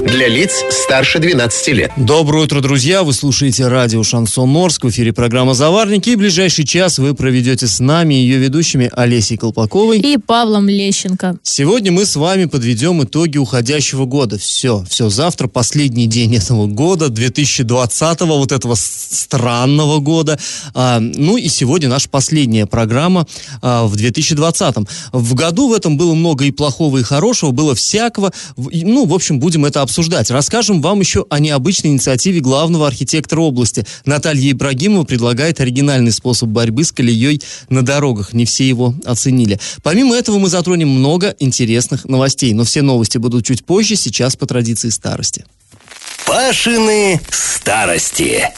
Для лиц старше 12 лет. Доброе утро, друзья! Вы слушаете радио «Шансон Орск». В эфире программа «Заварники». И ближайший час вы проведете с нами и ее ведущими Олесей Колпаковой и Павлом Лещенко. Сегодня мы с вами подведем итоги уходящего года. Все, все, завтра последний день этого года, 2020 вот этого странного года. А, ну и сегодня наша последняя программа а, в 2020. В году в этом было много и плохого, и хорошего, было всякого. Ну, в общем, будем это обсуждать. Расскажем вам еще о необычной инициативе главного архитектора области. Наталья Ибрагимова предлагает оригинальный способ борьбы с колеей на дорогах. Не все его оценили. Помимо этого мы затронем много интересных новостей, но все новости будут чуть позже, сейчас по традиции старости. Пашины старости.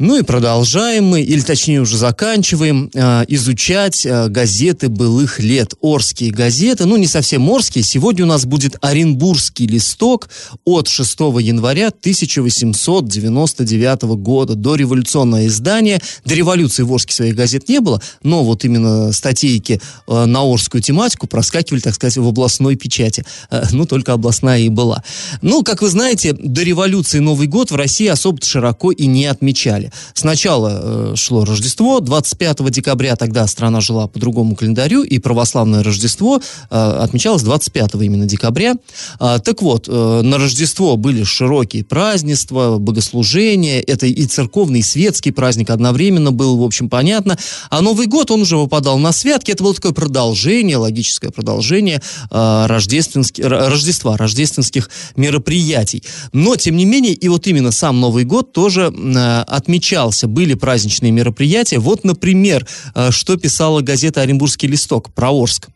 Ну и продолжаем мы, или точнее уже заканчиваем, э, изучать э, газеты былых лет. Орские газеты, ну не совсем Орские. Сегодня у нас будет Оренбургский листок от 6 января 1899 года. До революционное издание. До революции в Орске своих газет не было, но вот именно статейки э, на Орскую тематику проскакивали, так сказать, в областной печати. Ну, только областная и была. Ну, как вы знаете, до революции Новый год в России особо широко и не отмечали. Сначала э, шло Рождество, 25 декабря тогда страна жила по другому календарю, и православное Рождество э, отмечалось 25 именно декабря. А, так вот, э, на Рождество были широкие празднества, богослужения, это и церковный, и светский праздник одновременно был, в общем, понятно. А Новый год, он уже выпадал на святки, это было такое продолжение, логическое продолжение э, рождественских, Рождества, рождественских мероприятий. Но, тем не менее, и вот именно сам Новый год тоже э, отмечался отмечался, были праздничные мероприятия. Вот, например, э, что писала газета «Оренбургский листок» про Орск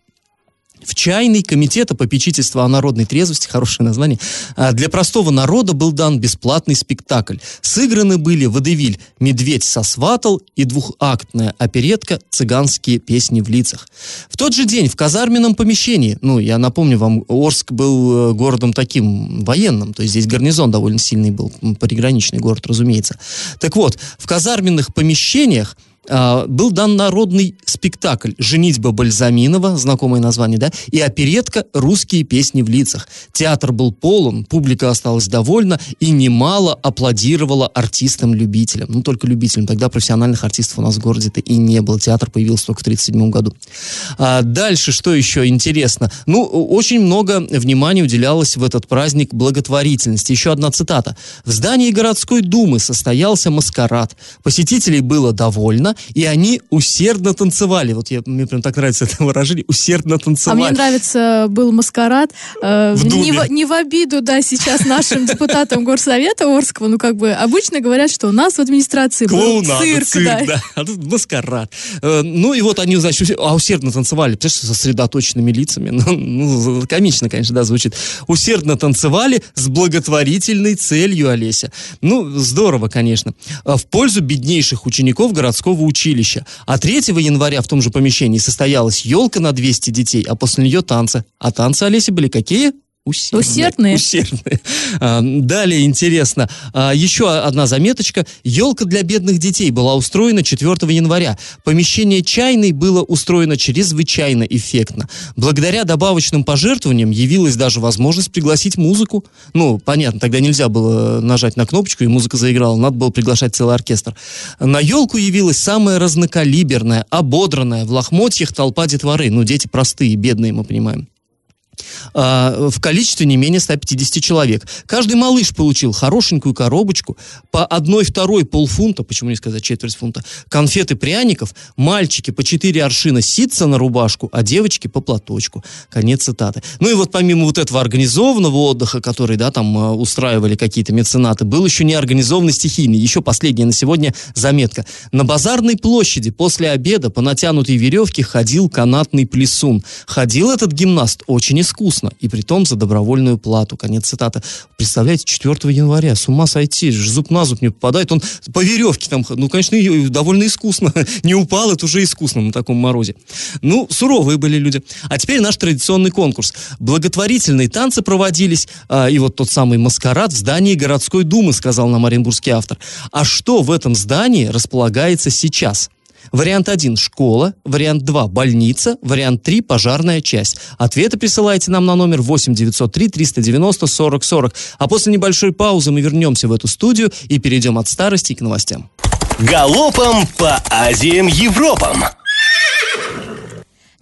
в чайный комитета попечительства о народной трезвости, хорошее название, а, для простого народа был дан бесплатный спектакль. Сыграны были водевиль «Медведь сосватал» и двухактная оперетка «Цыганские песни в лицах». В тот же день в казарменном помещении, ну, я напомню вам, Орск был э, городом таким военным, то есть здесь гарнизон довольно сильный был, приграничный город, разумеется. Так вот, в казарменных помещениях а, был дан народный спектакль «Женитьба Бальзаминова», знакомое название, да, и оперетка «Русские песни в лицах». Театр был полон, публика осталась довольна и немало аплодировала артистам-любителям. Ну, только любителям. Тогда профессиональных артистов у нас в городе-то и не было. Театр появился только в 1937 году. А дальше, что еще интересно? Ну, очень много внимания уделялось в этот праздник благотворительности. Еще одна цитата. «В здании городской думы состоялся маскарад. Посетителей было довольно, и они усердно танцевали. Вот я, мне прям так нравится это выражение, усердно танцевали. А мне нравится, был маскарад. Э, в не, в, не в обиду, да, сейчас нашим депутатам Горсовета Орского, ну, как бы, обычно говорят, что у нас в администрации был цирк, цирк да. да. А тут маскарад. Э, ну, и вот они, значит, а усердно танцевали, представляешь, со сосредоточенными лицами. Ну, ну, комично, конечно, да, звучит. Усердно танцевали с благотворительной целью, Олеся. Ну, здорово, конечно. Э, в пользу беднейших учеников городского училища. А 3 января в том же помещении состоялась елка на 200 детей, а после нее танцы. А танцы, Олеся, были какие? Усердные. Усердные. Усердные. А, далее интересно. А, еще одна заметочка. Елка для бедных детей была устроена 4 января. Помещение чайной было устроено чрезвычайно эффектно. Благодаря добавочным пожертвованиям явилась даже возможность пригласить музыку. Ну, понятно, тогда нельзя было нажать на кнопочку, и музыка заиграла. Надо было приглашать целый оркестр. На елку явилась самая разнокалиберная, ободранная, в лохмотьях толпа детворы. Ну, дети простые, бедные, мы понимаем. А, в количестве не менее 150 человек. Каждый малыш получил хорошенькую коробочку по одной второй полфунта, почему не сказать четверть фунта, конфеты пряников, мальчики по 4 аршина ситца на рубашку, а девочки по платочку. Конец цитаты. Ну и вот помимо вот этого организованного отдыха, который, да, там а, устраивали какие-то меценаты, был еще неорганизованный стихийный. Еще последняя на сегодня заметка. На базарной площади после обеда по натянутой веревке ходил канатный плесун. Ходил этот гимнаст очень искусно и при том за добровольную плату. Конец цитаты. Представляете, 4 января, с ума сойти, зуб на зуб не попадает, он по веревке там, ну, конечно, довольно искусно. Не упал, это уже искусно на таком морозе. Ну, суровые были люди. А теперь наш традиционный конкурс. Благотворительные танцы проводились, а, и вот тот самый маскарад в здании городской думы, сказал нам оренбургский автор. А что в этом здании располагается сейчас? Вариант 1 – школа. Вариант 2 – больница. Вариант 3 – пожарная часть. Ответы присылайте нам на номер 8 903 390 40 40. А после небольшой паузы мы вернемся в эту студию и перейдем от старости к новостям. Галопом по Азиям Европам!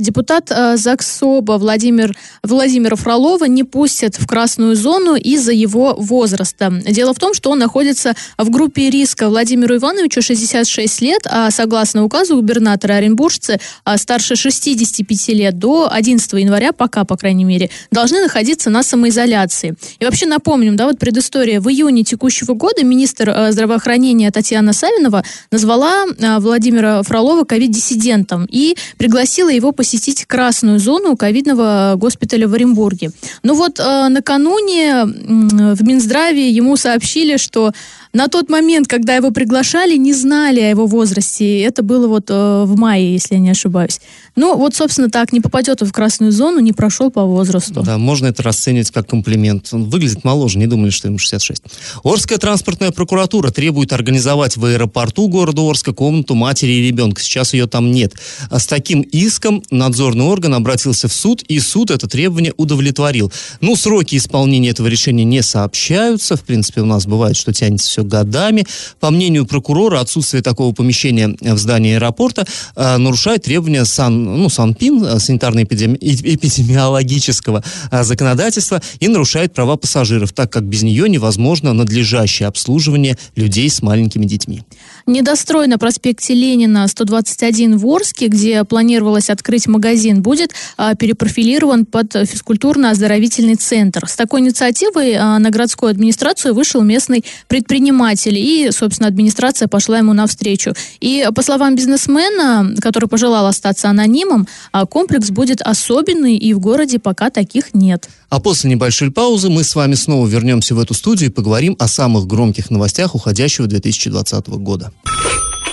Депутат э, ЗАГСОБа Владимир, Владимира Фролова не пустят в красную зону из-за его возраста. Дело в том, что он находится в группе риска. Владимиру Ивановичу 66 лет, а согласно указу губернатора Оренбуржцы а старше 65 лет до 11 января, пока, по крайней мере, должны находиться на самоизоляции. И вообще напомним, да, вот предыстория. В июне текущего года министр э, здравоохранения Татьяна Савинова назвала э, Владимира Фролова ковид-диссидентом и пригласила его посетить посетить красную зону ковидного госпиталя в Оренбурге. Ну вот э, накануне в Минздраве ему сообщили, что на тот момент, когда его приглашали, не знали о его возрасте. Это было вот э, в мае, если я не ошибаюсь. Ну, вот, собственно, так, не попадет он в красную зону, не прошел по возрасту. Да, можно это расценивать как комплимент. Он выглядит моложе, не думали, что ему 66. Орская транспортная прокуратура требует организовать в аэропорту города Орска комнату матери и ребенка. Сейчас ее там нет. А с таким иском надзорный орган обратился в суд, и суд это требование удовлетворил. Ну, сроки исполнения этого решения не сообщаются. В принципе, у нас бывает, что тянется все годами. По мнению прокурора, отсутствие такого помещения в здании аэропорта э, нарушает требования сан, ну, СанПИН, э, санитарно-эпидемиологического э, законодательства и нарушает права пассажиров, так как без нее невозможно надлежащее обслуживание людей с маленькими детьми. Недострой на проспекте Ленина 121 в Орске, где планировалось открыть магазин, будет а, перепрофилирован под физкультурно-оздоровительный центр. С такой инициативой а, на городскую администрацию вышел местный предприниматель, и, собственно, администрация пошла ему навстречу. И, по словам бизнесмена, который пожелал остаться анонимом, а, комплекс будет особенный, и в городе пока таких нет. А после небольшой паузы мы с вами снова вернемся в эту студию и поговорим о самых громких новостях уходящего 2020 года.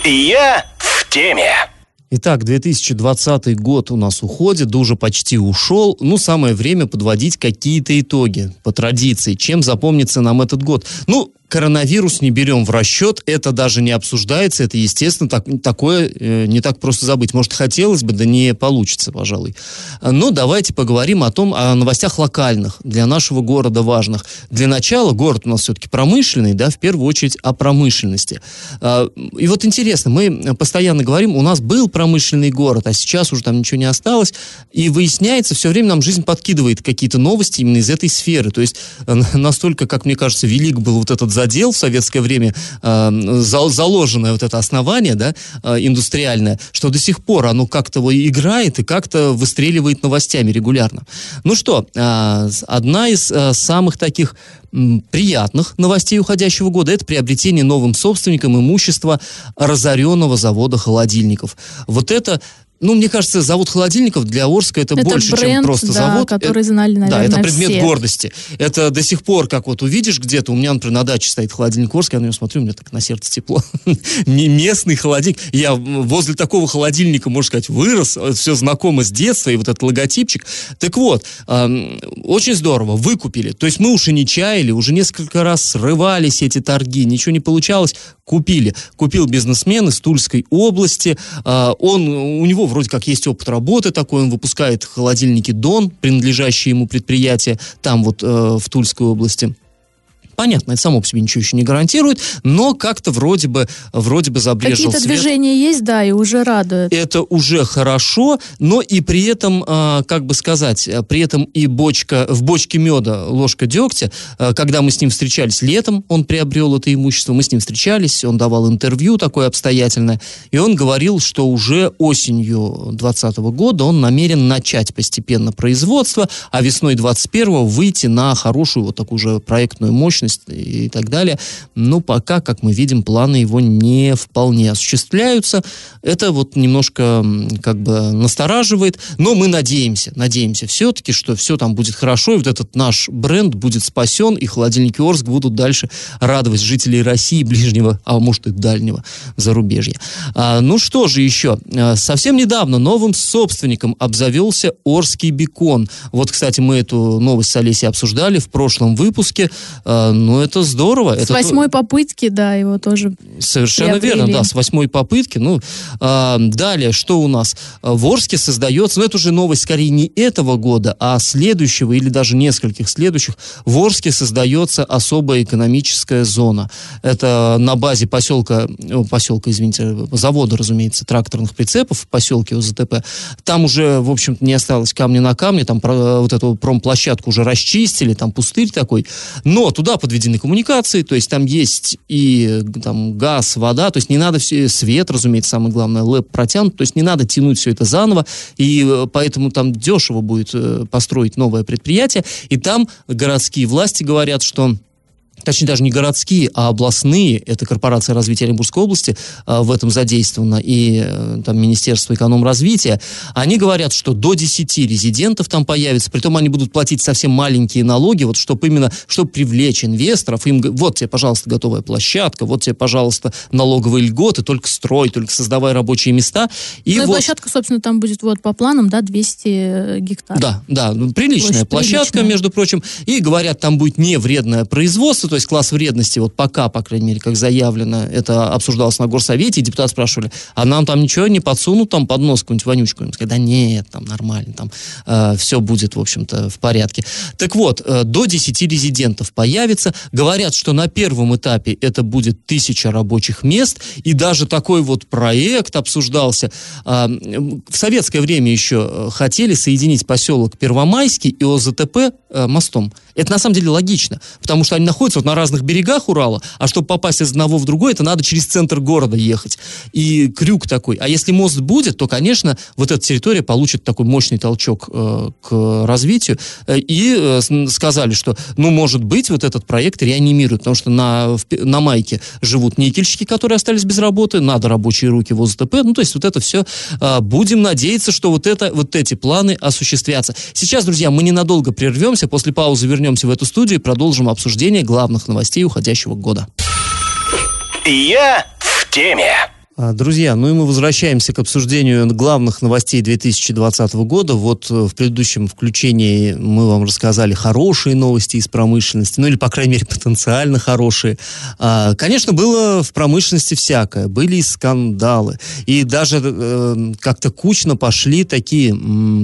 Я в теме. Итак, 2020 год у нас уходит, да уже почти ушел. Ну, самое время подводить какие-то итоги по традиции. Чем запомнится нам этот год? Ну, коронавирус не берем в расчет, это даже не обсуждается, это, естественно, так, такое э, не так просто забыть. Может, хотелось бы, да не получится, пожалуй. Но давайте поговорим о том, о новостях локальных, для нашего города важных. Для начала, город у нас все-таки промышленный, да, в первую очередь о промышленности. Э, и вот интересно, мы постоянно говорим, у нас был промышленный город, а сейчас уже там ничего не осталось, и выясняется, все время нам жизнь подкидывает какие-то новости именно из этой сферы. То есть э, настолько, как мне кажется, велик был вот этот задел в советское время, э, заложенное вот это основание, да, э, индустриальное, что до сих пор оно как-то играет и как-то выстреливает новостями регулярно. Ну что, э, одна из э, самых таких приятных новостей уходящего года это приобретение новым собственником имущества разоренного завода холодильников. Вот это ну, мне кажется, завод холодильников для Орска это, это больше, бренд, чем просто да, завод. который знали, наверное, Да, это предмет все. гордости. Это до сих пор, как вот увидишь где-то, у меня, например, на даче стоит холодильник Орск, я на него смотрю, у меня так на сердце тепло. Не местный холодильник. Я возле такого холодильника, можно сказать, вырос, все знакомо с детства, и вот этот логотипчик. Так вот, очень здорово, выкупили. То есть мы уже не чаяли, уже несколько раз срывались эти торги, ничего не получалось, купили. Купил бизнесмен из Тульской области, а, он, у него вроде как есть опыт работы такой, он выпускает холодильники Дон, принадлежащие ему предприятия там вот э, в Тульской области. Понятно, это само по себе ничего еще не гарантирует, но как-то вроде бы, вроде бы забрежил Какие-то свет. движения есть, да, и уже радует. Это уже хорошо, но и при этом, э, как бы сказать, э, при этом и бочка, в бочке меда ложка дегтя, э, когда мы с ним встречались летом, он приобрел это имущество, мы с ним встречались, он давал интервью такое обстоятельное, и он говорил, что уже осенью 2020 года он намерен начать постепенно производство, а весной 2021 выйти на хорошую вот такую же проектную мощность промышленность и так далее. Но пока, как мы видим, планы его не вполне осуществляются. Это вот немножко как бы настораживает, но мы надеемся, надеемся все-таки, что все там будет хорошо, и вот этот наш бренд будет спасен, и холодильники Орск будут дальше радовать жителей России, ближнего, а может и дальнего зарубежья. А, ну что же еще? А, совсем недавно новым собственником обзавелся Орский бекон. Вот, кстати, мы эту новость с Олесей обсуждали в прошлом выпуске. А, ну, это здорово. С это восьмой попытки, да, его тоже Совершенно приобрели. верно, да, с восьмой попытки. Ну, а, далее, что у нас? А, В Орске создается, ну, это уже новость скорее не этого года, а следующего или даже нескольких следующих. В Орске создается особая экономическая зона. Это на базе поселка, поселка, извините, завода, разумеется, тракторных прицепов в поселке ОЗТП. Там уже, в общем-то, не осталось камня на камне, там вот эту промплощадку уже расчистили, там пустырь такой. Но туда подведены коммуникации, то есть там есть и э, там газ, вода, то есть не надо все, свет, разумеется, самое главное, лэп протянут, то есть не надо тянуть все это заново, и э, поэтому там дешево будет э, построить новое предприятие, и там городские власти говорят, что точнее даже не городские, а областные, это корпорация развития Оренбургской области а, в этом задействована, и э, там Министерство экономразвития, они говорят, что до 10 резидентов там появится, притом они будут платить совсем маленькие налоги, вот чтобы именно, чтобы привлечь инвесторов, им, вот тебе, пожалуйста, готовая площадка, вот тебе, пожалуйста, налоговые льготы, только строй, только создавай рабочие места. И Ну и вот, площадка, собственно, там будет вот по планам, да, 200 гектар. да, да, ну, приличная Площадь площадка, приличная. между прочим. И говорят, там будет не вредное производство, то есть класс вредности, вот пока, по крайней мере, как заявлено, это обсуждалось на горсовете, и депутаты спрашивали, а нам там ничего не подсунут, там под нос какую-нибудь вонючку? Им сказали, да нет, там нормально, там все будет, в общем-то, в порядке. Так вот, э, до 10 резидентов появится. Говорят, что на первом этапе это будет тысяча рабочих мест, и даже такой вот проект обсуждался. М, В советское время еще э, хотели соединить поселок Первомайский и ОЗТП э, мостом. Это на самом деле логично, потому что они находятся вот на разных берегах Урала, а чтобы попасть из одного в другой, это надо через центр города ехать. И крюк такой. А если мост будет, то, конечно, вот эта территория получит такой мощный толчок э, к развитию. Э, И э, сказали, что, ну, может быть, вот этот проект реанимируют, потому что на, в на Майке живут никельщики, которые остались без работы, надо рабочие руки в ОЗТП. Ну, то есть вот это все. будем надеяться, что вот, это, вот эти планы осуществятся. Сейчас, друзья, мы ненадолго прервемся, после паузы вернемся в эту студию и продолжим обсуждение главных новостей уходящего года. Я в теме. А, Друзья, ну и мы возвращаемся к обсуждению главных новостей 2020 года. Вот э, в предыдущем включении мы вам рассказали хорошие новости из промышленности, ну или, по крайней мере, потенциально хорошие. А, Конечно, было в промышленности всякое. Были и скандалы. И даже э, как-то кучно пошли такие,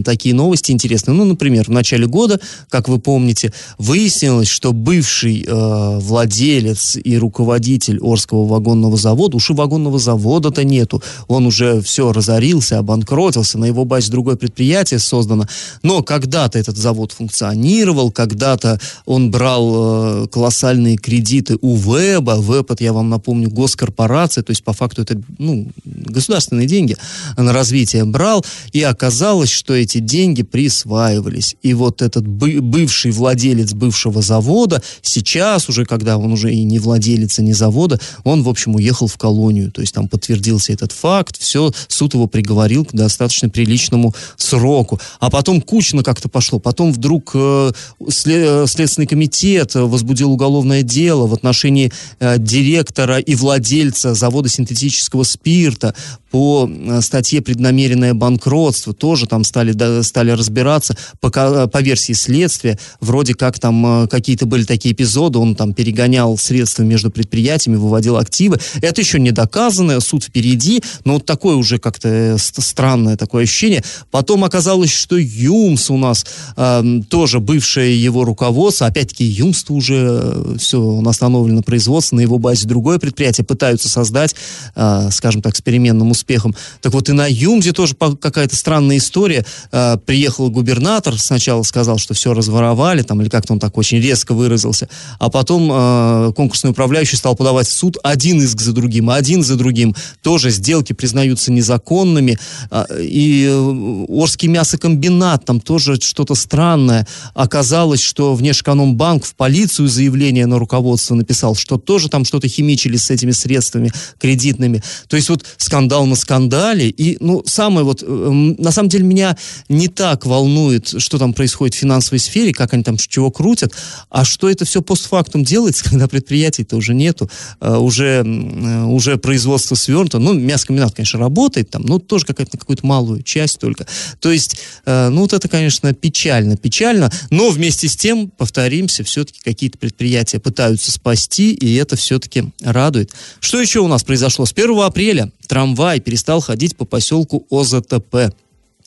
такие новости интересные. Ну, например, в начале года, как вы помните, выяснилось, что бывший э, владелец и руководитель Орского вагонного завода, уж и вагонного завода-то нету, он уже все разорился, обанкротился, на его базе другое предприятие создано, но когда-то этот завод функционировал, когда-то он брал э, колоссальные кредиты у ВЭБа, ВЭБ, это я вам напомню, госкорпорация, то есть по факту это ну, государственные деньги на развитие брал, и оказалось, что эти деньги присваивались. И вот этот бы- бывший владелец бывшего завода, сейчас уже, когда он уже и не владелец, и не завода, он, в общем, уехал в колонию, то есть там подтвердился этот факт, все, суд его приговорил к достаточно приличному сроку. А потом кучно как-то пошло, потом вдруг э, сле- э, Следственный комитет возбудил уголовное дело в отношении э, директора и владельца завода синтетического спирта по э, статье «Преднамеренное банкротство». Тоже там стали, стали разбираться по, ка- по версии следствия. Вроде как там э, какие-то были такие эпизоды, он там перегонял средства между предприятиями, выводил активы. Это еще не доказано, суд впереди, но вот такое уже как-то э, ст- странное такое ощущение. Потом оказалось, что ЮМС у нас эм, тоже бывшее его руководство, опять-таки ЮМС уже все, остановлено производство, на его базе другое предприятие пытаются создать, э, скажем так, с переменным успехом успехом. Так вот и на Юмзе тоже какая-то странная история. Э, приехал губернатор, сначала сказал, что все разворовали, там, или как-то он так очень резко выразился, а потом э, конкурсный управляющий стал подавать в суд один иск за другим, один за другим. Тоже сделки признаются незаконными. Э, и э, Орский мясокомбинат, там тоже что-то странное. Оказалось, что Внешэкономбанк в полицию заявление на руководство написал, что тоже там что-то химичили с этими средствами кредитными. То есть вот скандал на скандале. И, ну, самое вот, э, на самом деле меня не так волнует, что там происходит в финансовой сфере, как они там чего крутят, а что это все постфактум делается, когда предприятий-то уже нету, э, уже, э, уже производство свернуто. Ну, мясокомбинат, конечно, работает там, но тоже какая-то какую-то малую часть только. То есть, ну, вот это, конечно, печально, печально, но вместе с тем, повторимся, все-таки какие-то предприятия пытаются спасти, и это все-таки радует. Что еще у нас произошло? С 1 апреля трамвай перестал ходить по поселку ОЗТП.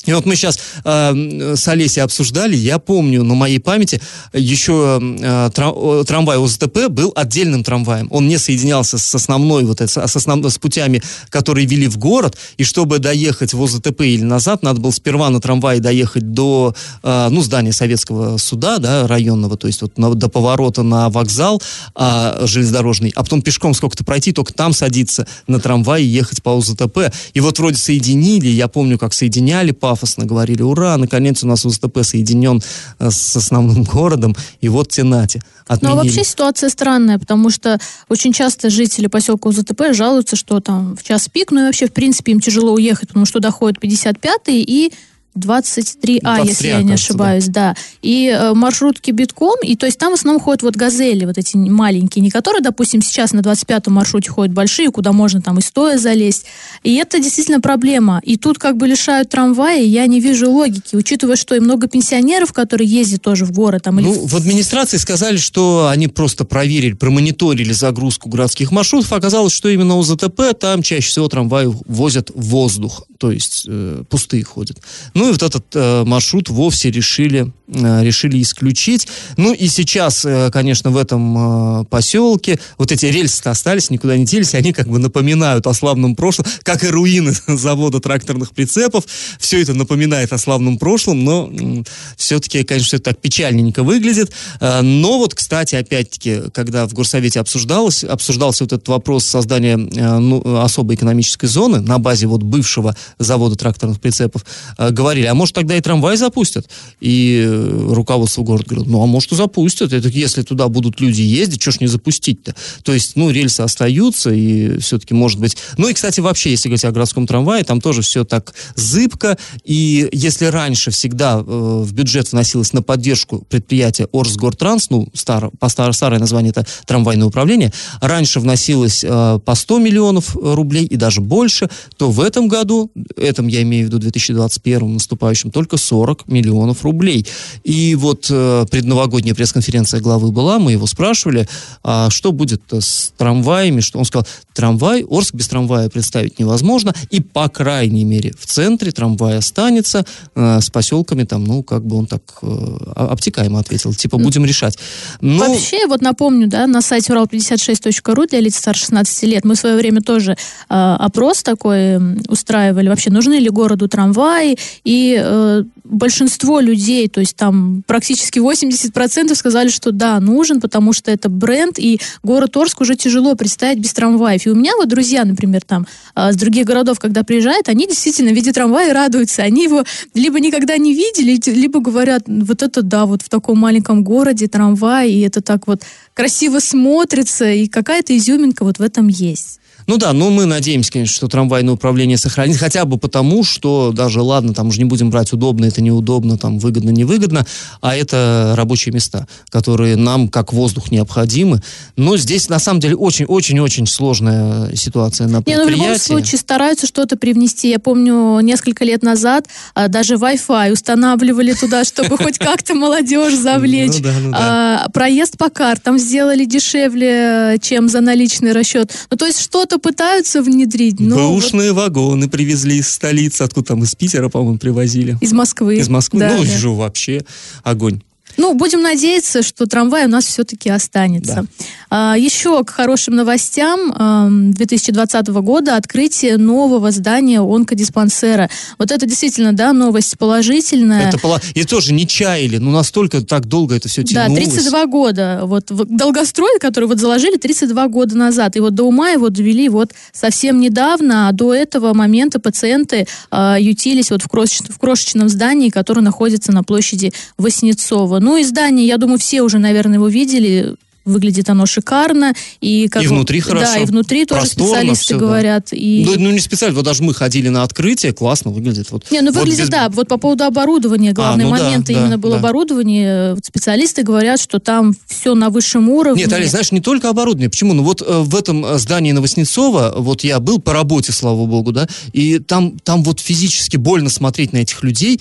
И вот мы сейчас э, с Олесей обсуждали, я помню на моей памяти еще э, трамвай ОЗТП был отдельным трамваем. Он не соединялся с основной вот это, с, основ, с путями, которые вели в город. И чтобы доехать в ОЗТП или назад, надо было сперва на трамвае доехать до э, ну, здания советского суда, да, районного, то есть вот на, до поворота на вокзал э, железнодорожный, а потом пешком сколько-то пройти, только там садиться на трамвай и ехать по ОЗТП. И вот вроде соединили, я помню, как соединяли по пафосно говорили, ура, наконец у нас УСТП соединен э, с основным городом, и вот тенате. Отменили. Ну, а вообще ситуация странная, потому что очень часто жители поселка УЗТП жалуются, что там в час пик, ну и вообще, в принципе, им тяжело уехать, потому что доходит 55-й, и 23А, 23 если я не ошибаюсь, да. да. И э, маршрутки битком, и то есть там в основном ходят вот газели, вот эти маленькие, не которые, допустим, сейчас на 25-м маршруте ходят большие, куда можно там и стоя залезть. И это действительно проблема. И тут как бы лишают трамвая, я не вижу логики, учитывая, что и много пенсионеров, которые ездят тоже в город. Там, ну, или... в администрации сказали, что они просто проверили, промониторили загрузку городских маршрутов, оказалось, что именно у ЗТП там чаще всего трамваи возят воздух, то есть э, пустые ходят. Ну, и вот этот э, маршрут вовсе решили, э, решили исключить. Ну и сейчас, э, конечно, в этом э, поселке вот эти рельсы остались, никуда не делись, они как бы напоминают о славном прошлом, как и руины завода тракторных прицепов. Все это напоминает о славном прошлом, но э, все-таки, конечно, все это так печальненько выглядит. Э, но вот, кстати, опять-таки, когда в Горсовете обсуждалось, обсуждался вот этот вопрос создания э, ну, особой экономической зоны на базе вот бывшего завода тракторных прицепов, э, говорили а может тогда и трамвай запустят? И э, руководство города говорит, ну а может и запустят. Это если туда будут люди ездить, что ж не запустить-то? То есть, ну, рельсы остаются, и все-таки может быть... Ну и, кстати, вообще, если говорить о городском трамвае, там тоже все так зыбко, и если раньше всегда э, в бюджет вносилось на поддержку предприятия Орсгортранс, ну, старо, по старое, старое название это трамвайное управление, раньше вносилось э, по 100 миллионов рублей и даже больше, то в этом году, этом я имею в виду 2021 наступающем только 40 миллионов рублей. И вот э, предновогодняя пресс-конференция главы была, мы его спрашивали, а что будет с трамваями, что он сказал, трамвай, Орск без трамвая представить невозможно, и по крайней мере в центре трамвай останется, э, с поселками там, ну, как бы он так э, обтекаемо ответил, типа будем решать. Но... Вообще, вот напомню, да, на сайте урал56.ру для лиц старше 16 лет мы в свое время тоже э, опрос такой устраивали, вообще нужны ли городу трамваи, и э, большинство людей, то есть там практически 80% сказали, что да, нужен, потому что это бренд, и город Орск уже тяжело представить без трамваев. И у меня вот друзья, например, там э, с других городов, когда приезжают, они действительно, видя трамвай, радуются. Они его либо никогда не видели, либо говорят, вот это да, вот в таком маленьком городе трамвай, и это так вот красиво смотрится, и какая-то изюминка вот в этом есть. Ну да, но мы надеемся, конечно, что трамвайное управление сохранит, хотя бы потому, что даже, ладно, там уже не будем брать удобно, это неудобно, там выгодно, невыгодно, а это рабочие места, которые нам как воздух необходимы. Но здесь, на самом деле, очень-очень-очень сложная ситуация на предприятии. Не, ну в любом случае стараются что-то привнести. Я помню, несколько лет назад а, даже Wi-Fi устанавливали туда, чтобы хоть как-то молодежь завлечь. Ну а, проезд по картам сделали дешевле, чем за наличный расчет. Ну, то есть что-то что пытаются внедрить. Но Бэушные вот... вагоны привезли из столицы, откуда там, из Питера, по-моему, привозили. Из Москвы. Из Москвы, да, ну, да. вообще огонь. Ну, будем надеяться, что трамвай у нас все-таки останется. А, еще к хорошим новостям а, 2020 года открытие нового здания онкодиспансера. Вот это действительно, да, новость положительная. Это пола- И тоже не чаяли, ну настолько так долго это все Да, тянулось. 32 года. Вот долгострой, который вот заложили 32 года назад. И вот до ума его довели вот совсем недавно, а до этого момента пациенты а, ютились вот в, крошеч- в крошечном здании, которое находится на площади Воснецова. Ну и здание, я думаю, все уже, наверное, его видели. Выглядит оно шикарно. И, как И внутри хорошо. Да, и внутри тоже Просторно специалисты всё, да. говорят. И... Ну, ну, не специально, вот даже мы ходили на открытие, классно выглядит. Вот, Не, ну вот выглядит, без- да, вот по поводу оборудования, главный ну да, момент да, именно был да. оборудование. Вот специалисты говорят, что там все на высшем уровне. Нет, Олесь, знаешь, не только оборудование. Почему? Ну вот э, в этом э, здании Новоснецова, вот я был по работе, слава богу, да, и там, там вот физически больно смотреть на этих людей,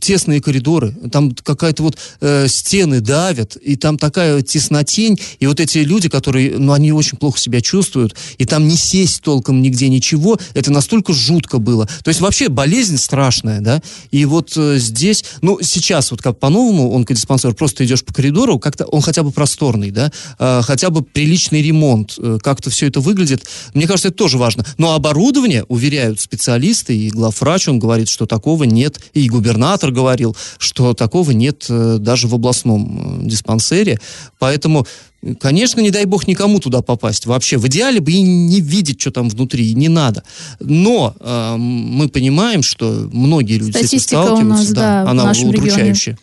тесные коридоры, там какая-то вот э, стены давят, и там такая теснотень, и вот эти люди, которые, ну, они очень плохо себя чувствуют, и там не сесть толком нигде ничего, это настолько жутко было. То есть вообще болезнь страшная, да, и вот э, здесь, ну, сейчас вот как по-новому онкодиспансер, просто идешь по коридору, как-то он хотя бы просторный, да, э, хотя бы приличный ремонт, э, как-то все это выглядит. Мне кажется, это тоже важно. Но оборудование, уверяют специалисты, и главврач, он говорит, что такого нет, и губернатор говорил, что такого нет э, даже в областном э, диспансере, поэтому Конечно, не дай бог никому туда попасть. Вообще, в идеале бы и не видеть, что там внутри, и не надо. Но э, мы понимаем, что многие люди с этим Статистика сталкиваются. нас, да, в она удручающая.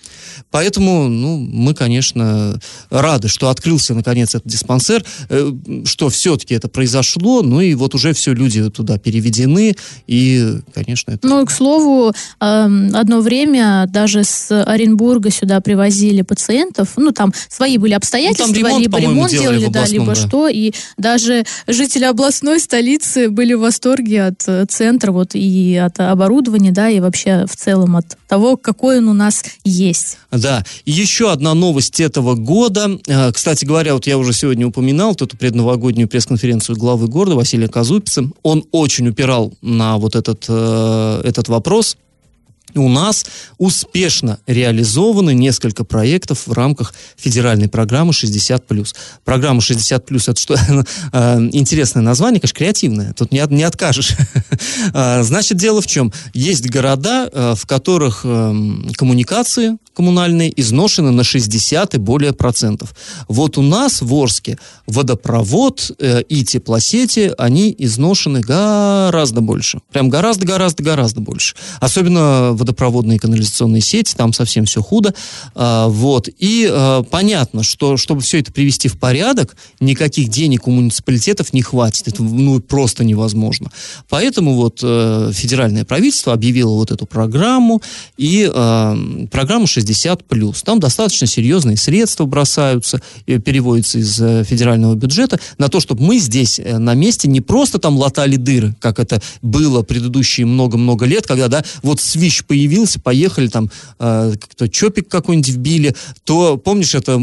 Поэтому, ну, мы, конечно, рады, что открылся наконец этот диспансер, э, что все-таки это произошло, ну и вот уже все люди туда переведены, и, конечно, это... Ну и, к слову, эм, одно время даже с Оренбурга сюда привозили пациентов. Ну, там свои были обстоятельства, Ну, там ремонт, либо ремонт делали да, либо да. что. И даже жители областной столицы были в восторге от э, центра, вот, и от оборудования, да, и вообще в целом от того, какой он у нас есть. Да, еще одна новость этого года. Э, Кстати говоря, вот я уже сегодня упоминал вот эту предновогоднюю пресс-конференцию главы города Василия Казупица. Он очень упирал на вот этот, э, этот вопрос. У нас успешно реализованы несколько проектов в рамках федеральной программы 60+. Программа 60+, это что? Э, Интересное название, конечно, креативное. Тут не, не откажешь. Э, Значит, дело в чем? Есть города, э, в которых эм, коммуникации коммунальные изношены на 60 и более процентов. Вот у нас в Орске водопровод э, и теплосети, они изношены гораздо больше. Прям гораздо-гораздо-гораздо больше. Особенно водопроводные и канализационные сети, там совсем все худо. А, вот. И э, понятно, что чтобы все это привести в порядок, никаких денег у муниципалитетов не хватит. Это ну, просто невозможно. Поэтому вот э, федеральное правительство объявило вот эту программу, и э, программа 60+. Там достаточно серьезные средства бросаются, э, переводятся из э, федерального бюджета на то, чтобы мы здесь на месте не просто там латали дыры, как это было предыдущие много-много лет, когда, да, вот свищ появился, поехали там, э, кто чопик какой-нибудь вбили, то, помнишь, это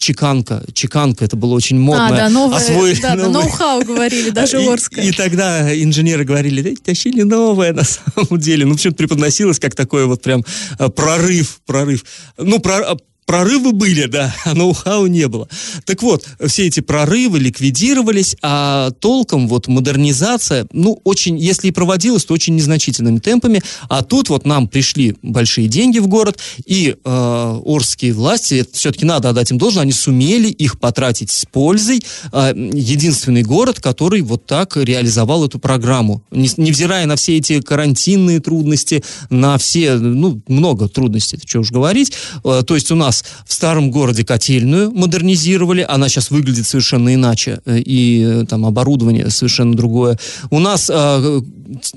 чеканка, чеканка, это было очень модно. а, да, новое, Освоили да, да, новые- ноу-хау говорили, даже Орская. и тогда инженеры говорили, да, тащили новое на самом деле. Ну, почему-то преподносилось как такой вот прям э, прорыв, прорыв. Ну, про- Прорывы были, да, а ноу-хау не было. Так вот, все эти прорывы ликвидировались, а толком вот модернизация, ну, очень, если и проводилась, то очень незначительными темпами. А тут вот нам пришли большие деньги в город, и э, орские власти, все-таки надо отдать им должное, они сумели их потратить с пользой. Э, единственный город, который вот так реализовал эту программу. Не- невзирая на все эти карантинные трудности, на все, ну, много трудностей, это что уж говорить. Э, то есть у нас в старом городе котельную модернизировали, она сейчас выглядит совершенно иначе, э, и э, там оборудование совершенно другое. У нас э,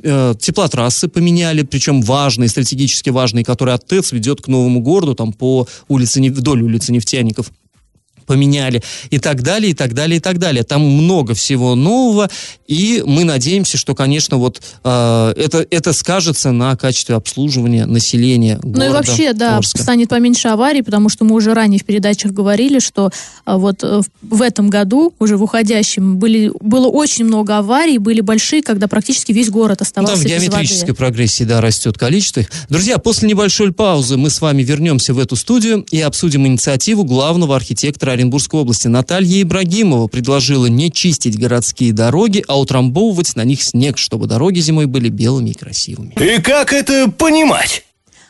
э, теплотрассы поменяли, причем важные, стратегически важные, которые от ТЭЦ ведет к новому городу, там по улице, вдоль улицы Нефтяников поменяли и так далее, и так далее, и так далее. Там много всего нового, и мы надеемся, что, конечно, вот э, это, это скажется на качестве обслуживания населения города Ну и вообще, да, Орска. станет поменьше аварий, потому что мы уже ранее в передачах говорили, что а, вот э, в- этом году, уже в уходящем, были, было очень много аварий, были большие, когда практически весь город оставался Там в без геометрической воды. прогрессии, да, растет количество их. Друзья, после небольшой паузы мы с вами вернемся в эту студию и обсудим инициативу главного архитектора Оренбургской области. Наталья Ибрагимова предложила не чистить городские дороги, а утрамбовывать на них снег, чтобы дороги зимой были белыми и красивыми. И как это понимать?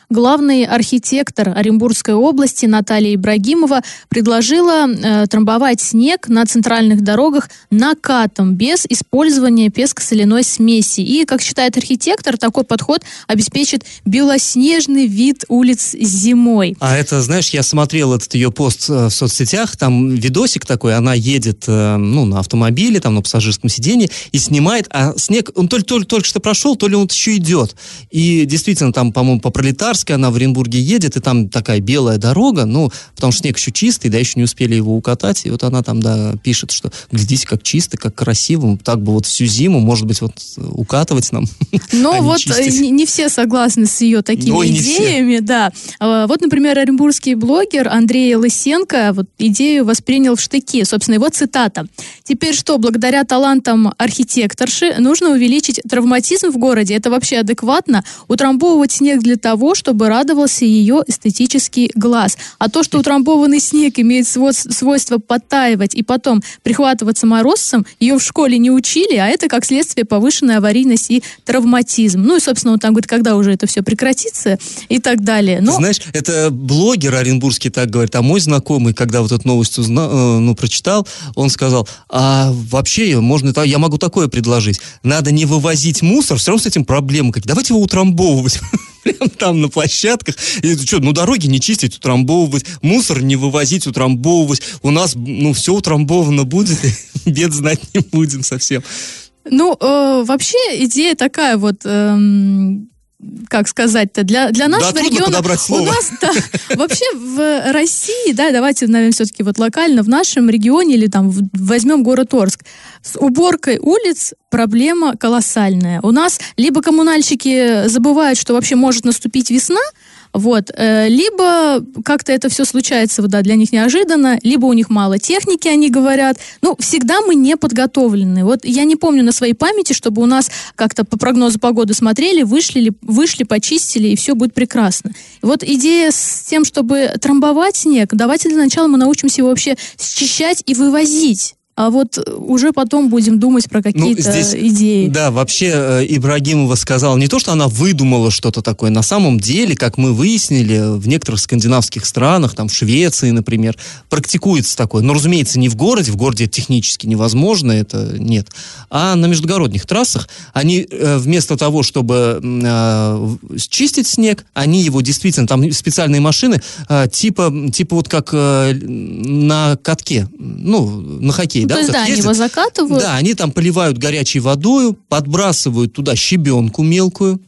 Главный архитектор Оренбургской области Наталья Ибрагимова предложила э, трамбовать снег на центральных дорогах накатом, без использования песко-соляной смеси. И, как считает архитектор, такой подход обеспечит белоснежный вид улиц зимой. А это, знаешь, я смотрел этот ее пост э, в соцсетях, там видосик такой, она едет, э, ну, на автомобиле, там, на пассажирском сиденье, и снимает, а снег, он только, только, только что прошел, то ли он еще идет. И действительно, там, по-моему, по Пролетарской она в Оренбурге едет, и там такая белая дорога, ну, потому что снег еще чистый, да, еще не успели его укатать, и вот она там, да, пишет, что глядите, как чисто, как красиво, так бы вот всю зиму, может быть, вот укатывать нам. Но а вот э, не, не все согласны с ее такими не все. идеями, да. А, Вот, например, оренбургский блогер Андрей Лысенко вот идею воспринял в штыки. Собственно, его цитата. «Теперь что, благодаря талантам архитекторши нужно увеличить травматизм в городе? Это вообще адекватно? Утрамбовывать снег для того, чтобы радовался ее эстетический глаз. А то, что утрамбованный снег имеет сво- свойство подтаивать и потом прихватываться морозцем, ее в школе не учили, а это, как следствие, повышенная аварийность и травматизм. Ну и, собственно, он там говорит, когда уже это все прекратится и так далее. Ну, Знаешь, это блогер оренбургский так говорит, а мой знакомый, когда вот эту новость узна- э, ну, прочитал, он сказал, а вообще можно, я могу такое предложить, надо не вывозить мусор, все равно с этим проблема, как давайте его утрамбовывать. Прям там на площадках. И что, ну дороги не чистить, утрамбовывать, мусор не вывозить, утрамбовывать. У нас, ну, все утрамбовано будет, бед знать не будем совсем. ну э, вообще идея такая вот... эм, как сказать-то, для, для нашего трудно региона... У нас, да, вообще в России, да, давайте, наверное, все-таки вот локально, в нашем регионе или там возьмем город Орск, с уборкой улиц проблема колоссальная. У нас либо коммунальщики забывают, что вообще может наступить весна, вот, э, либо как-то это все случается, да, для них неожиданно, либо у них мало техники, они говорят. Ну, всегда мы не подготовлены. Вот я не помню на своей памяти, чтобы у нас как-то по прогнозу погоды смотрели, вышли, ли- вышли, почистили, и все будет прекрасно. Вот идея с тем, чтобы трамбовать снег, давайте для начала мы научимся его вообще счищать и вывозить. А вот э, уже потом будем думать про какие-то Ну, здесь, идеи. Да, вообще э, Ибрагимова сказала не то, что она выдумала что-то такое. На самом деле, как мы выяснили, в некоторых скандинавских странах, там в Швеции, например, практикуется такое. Но, разумеется, не в городе, в городе технически невозможно, это нет. А на междугородних трассах они э, вместо того, чтобы э, чистить снег, они его действительно, там специальные машины, э, типа, типа вот как э, на катке, ну, на хоккей, Ну, да? то есть, да, так они ездят. его закатывают. Да, они там поливают горячей водой, подбрасывают туда щебенку мелкую.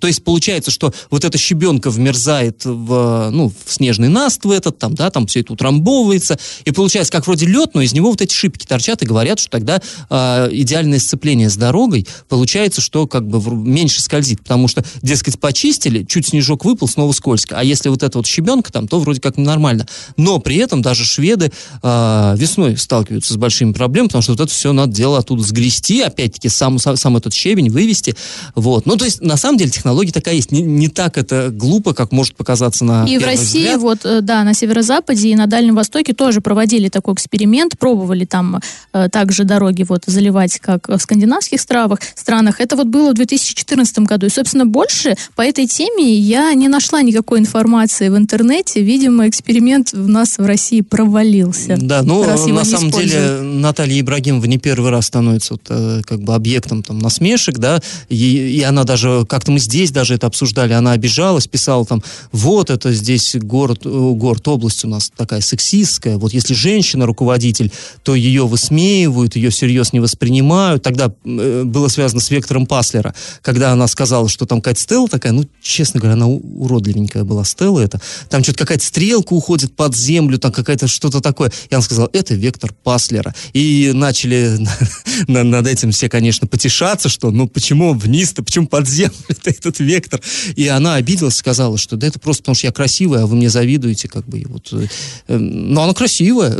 То есть получается, что вот эта щебенка вмерзает в, ну, в снежный наст в этот, там, да, там все это утрамбовывается, и получается как вроде лед, но из него вот эти шипики торчат и говорят, что тогда э, идеальное сцепление с дорогой получается, что как бы меньше скользит, потому что, дескать, почистили, чуть снежок выпал, снова скользко, а если вот эта вот щебенка там, то вроде как нормально. Но при этом даже шведы э, весной сталкиваются с большими проблемами, потому что вот это все надо дело оттуда сгрести, опять-таки сам, сам, сам этот щебень вывести, вот. Ну, то есть, на самом деле, технология такая есть. Не, не так это глупо, как может показаться на И в России, взгляд. вот, э, да, на северо-западе и на Дальнем Востоке тоже проводили такой эксперимент, пробовали там э, также дороги вот заливать, как в скандинавских странах. странах. Это вот было в 2014 году. И, собственно, больше по этой теме я не нашла никакой информации в интернете. Видимо, эксперимент у нас в России провалился. Да, ну, на самом деле. Наталья Ибрагимова не первый раз становится вот, э, как бы объектом там насмешек, да, и, и она даже, как-то мы здесь даже это обсуждали, она обижалась, писала там, вот это здесь город, э, город, область у нас такая сексистская, вот если женщина руководитель, то ее высмеивают, ее всерьез не воспринимают. Тогда э, было связано с Вектором Паслера, когда она сказала, что там какая-то Стелла такая, ну, честно говоря, она уродливенькая была Стелла это, там что-то какая-то стрелка уходит под землю, там какая-то что-то такое. И она сказала, это Вектор Паслера. И начали над этим все, конечно, потешаться, что, ну, почему вниз-то, почему под землю этот Вектор? И она обиделась, сказала, что да это просто потому, что я красивая, а вы мне завидуете, как бы, и вот. Э, ну, она красивая.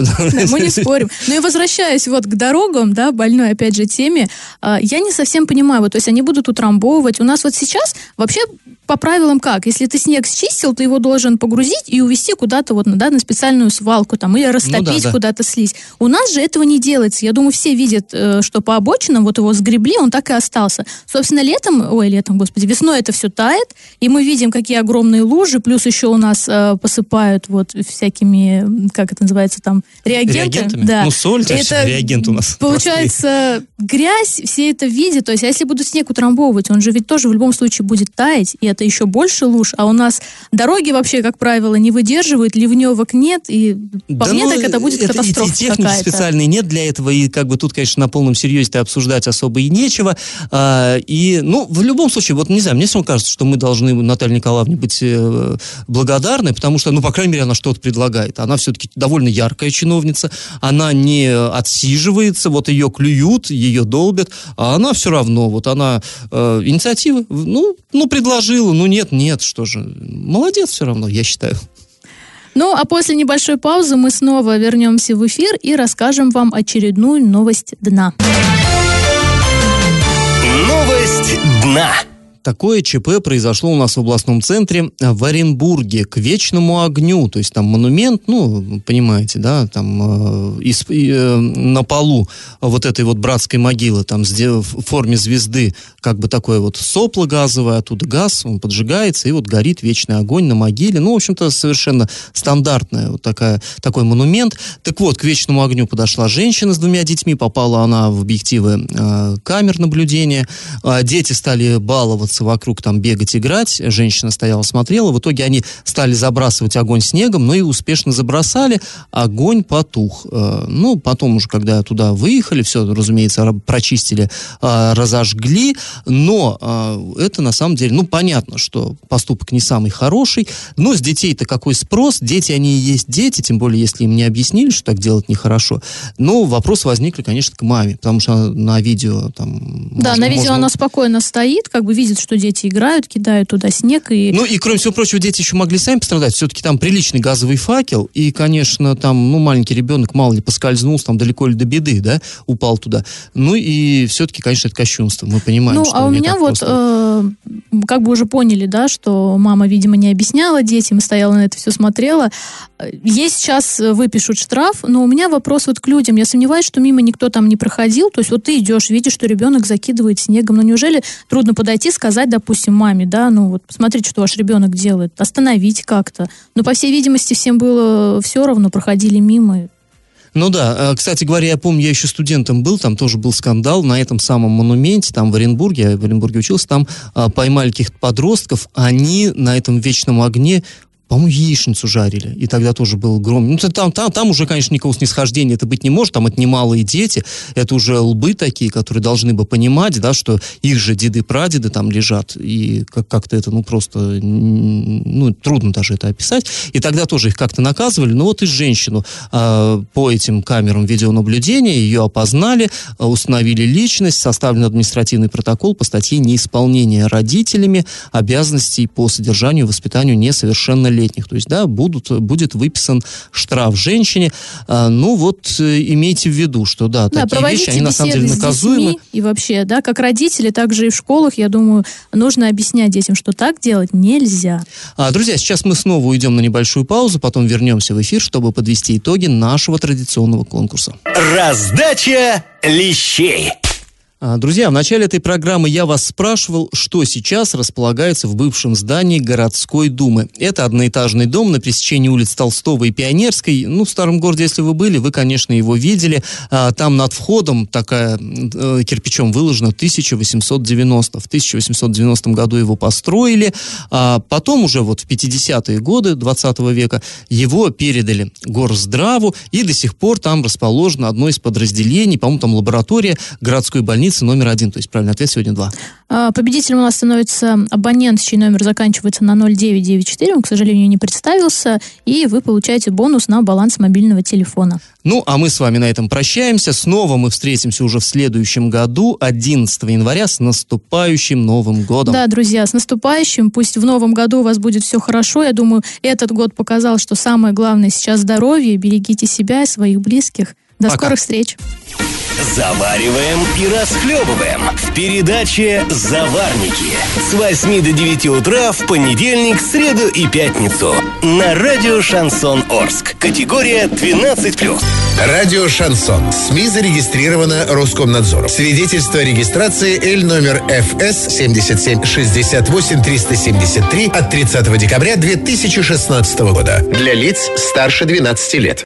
Мы не спорим. Ну и возвращаясь вот к дорогам, да, больной, опять же, теме, а, я не совсем понимаю, вот, то есть они будут утрамбовывать. У нас вот сейчас вообще по правилам как? Если ты снег счистил, ты его должен погрузить и увезти куда-то вот да, на специальную свалку там, или растопить ну, да, да. куда-то слизь. У нас же этого не делается. Я думаю, все видят, э, что по обочинам вот его сгребли, он так и остался. Собственно, летом, ой, летом, господи, весной это все тает, и мы видим, какие огромные лужи, плюс еще у нас э, посыпают вот всякими, как это называется там, реагенты. Реагентами? Да. Ну, соль, это реагент у нас. Получается, грязь, все это видят. То есть, а если будут снег утрамбовывать, он же ведь тоже в любом случае будет таять, и это еще больше луж, а у нас дороги вообще, как правило, не выдерживают, ливневок нет, и по да мне ну, так это будет это, катастрофа и, и техники какая-то. специальной нет для этого, и как бы тут, конечно, на полном серьезе обсуждать особо и нечего. А, и, ну, в любом случае, вот, не знаю, мне все кажется, что мы должны Наталье Николаевне быть э, благодарны, потому что, ну, по крайней мере, она что-то предлагает. Она все-таки довольно яркая чиновница, она не отсиживается, вот ее клюют, ее долбят, а она все равно, вот она э, инициативы, ну, ну, предложила, ну нет, нет, что же. Молодец все равно, я считаю. Ну, а после небольшой паузы мы снова вернемся в эфир и расскажем вам очередную новость дна. Новость дна. Такое ЧП произошло у нас в областном центре в Оренбурге к вечному огню. То есть там монумент, ну, понимаете, да, там э, из, э, на полу вот этой вот братской могилы, там в форме звезды, как бы такое вот сопло газовое, оттуда газ, он поджигается, и вот горит вечный огонь на могиле. Ну, в общем-то, совершенно стандартная вот такая, такой монумент. Так вот, к вечному огню подошла женщина с двумя детьми, попала она в объективы э, камер наблюдения. Э, дети стали баловаться баловаться вокруг, там бегать, играть. Женщина стояла, смотрела. В итоге они стали забрасывать огонь снегом, но и успешно забросали. Огонь потух. Э, ну, потом уже, когда туда выехали, все, разумеется, прочистили, э, разожгли. Но э, это на самом деле, ну, понятно, что поступок не самый хороший. Но с детей-то какой спрос? Дети, они и есть дети, тем более, если им не объяснили, что так делать нехорошо. Но вопрос возникли, конечно, к маме, потому что на видео там... Да, можно, на видео можно... она спокойно стоит, как бы видит, видит, что дети играют, кидают туда снег. И... Ну и, кроме всего прочего, дети еще могли сами пострадать. Все-таки там приличный газовый факел, и, конечно, там, ну, маленький ребенок, мало ли, поскользнулся, там далеко ли до беды, да, упал туда. Ну и все-таки, конечно, это кощунство. Мы понимаем, ну, что а у меня вот, э, как бы уже поняли, да, что мама, видимо, не объясняла детям, стояла на это все смотрела. Ей сейчас выпишут штраф, но у меня вопрос вот к людям. Я сомневаюсь, что мимо никто там не проходил. То есть вот ты идешь, видишь, что ребенок закидывает снегом. Но неужели трудно подойти, сказать, допустим, маме, да, ну вот посмотрите, что ваш ребенок делает, остановить как-то. Но, по всей видимости, всем было все равно, проходили мимо. Ну да, э, кстати говоря, я помню, я еще студентом был, там тоже был скандал на этом самом монументе, там в Оренбурге, я в Оренбурге учился, там а, поймали каких-то подростков, они на этом вечном огне по-моему, яичницу жарили, и тогда тоже был гром. Ну, там, там, там уже, конечно, никакого снисхождения это быть не может, там это немалые дети, это уже лбы такие, которые должны бы понимать, да, что их же деды-прадеды там лежат, и как- как-то это, ну, просто, ну, трудно даже это описать. И тогда тоже их как-то наказывали, ну, вот и женщину э, по этим камерам видеонаблюдения ее опознали, установили личность, составлен административный протокол по статье неисполнение родителями обязанностей по содержанию и воспитанию несовершеннолетних летних. То есть, да, будут, будет выписан штраф женщине. А, ну, вот э, имейте в виду, что, да, да такие вещи, они на самом деле наказуемы. И вообще, да, как родители, также и в школах, я думаю, нужно объяснять детям, что так делать нельзя. А, друзья, сейчас мы снова уйдем на небольшую паузу, потом вернемся в эфир, чтобы подвести итоги нашего традиционного конкурса. Раздача лещей. А, Друзья, в начале этой программы я вас спрашивал, что сейчас располагается в бывшем здании городской думы. Это одноэтажный дом на пересечении улиц Толстого и Пионерской. Ну, в старом городе, если вы были, вы, конечно, его видели. А, Там над входом такая э, кирпичом выложена 1890. В 1890 году его построили. А потом уже вот в 50-е годы 20 века его передали Горздраву, и до сих пор там расположено одно из подразделений, по-моему, там лаборатория городской больницы номер один. То есть правильный ответ сегодня два. А, Победителем у нас становится абонент, чей номер заканчивается на 0994. Он, к сожалению, не представился. И вы получаете бонус на баланс мобильного телефона. Ну, а мы с вами на этом прощаемся. Снова мы встретимся уже в следующем году, 11 января, с наступающим Новым годом. Да, друзья, с наступающим. Пусть в новом году у вас будет все хорошо. Я думаю, этот год показал, что самое главное сейчас здоровье. Берегите себя и своих близких. До Пока. скорых встреч. Завариваем и расхлебываем в передаче «Заварники» с 8 до 9 утра в понедельник, среду и пятницу на радио «Шансон Орск». Категория 12+. Радио «Шансон». СМИ зарегистрировано Роскомнадзором. Свидетельство о регистрации Л номер ФС 7768 373 от 30 декабря 2016 года. Для лиц старше 12 лет.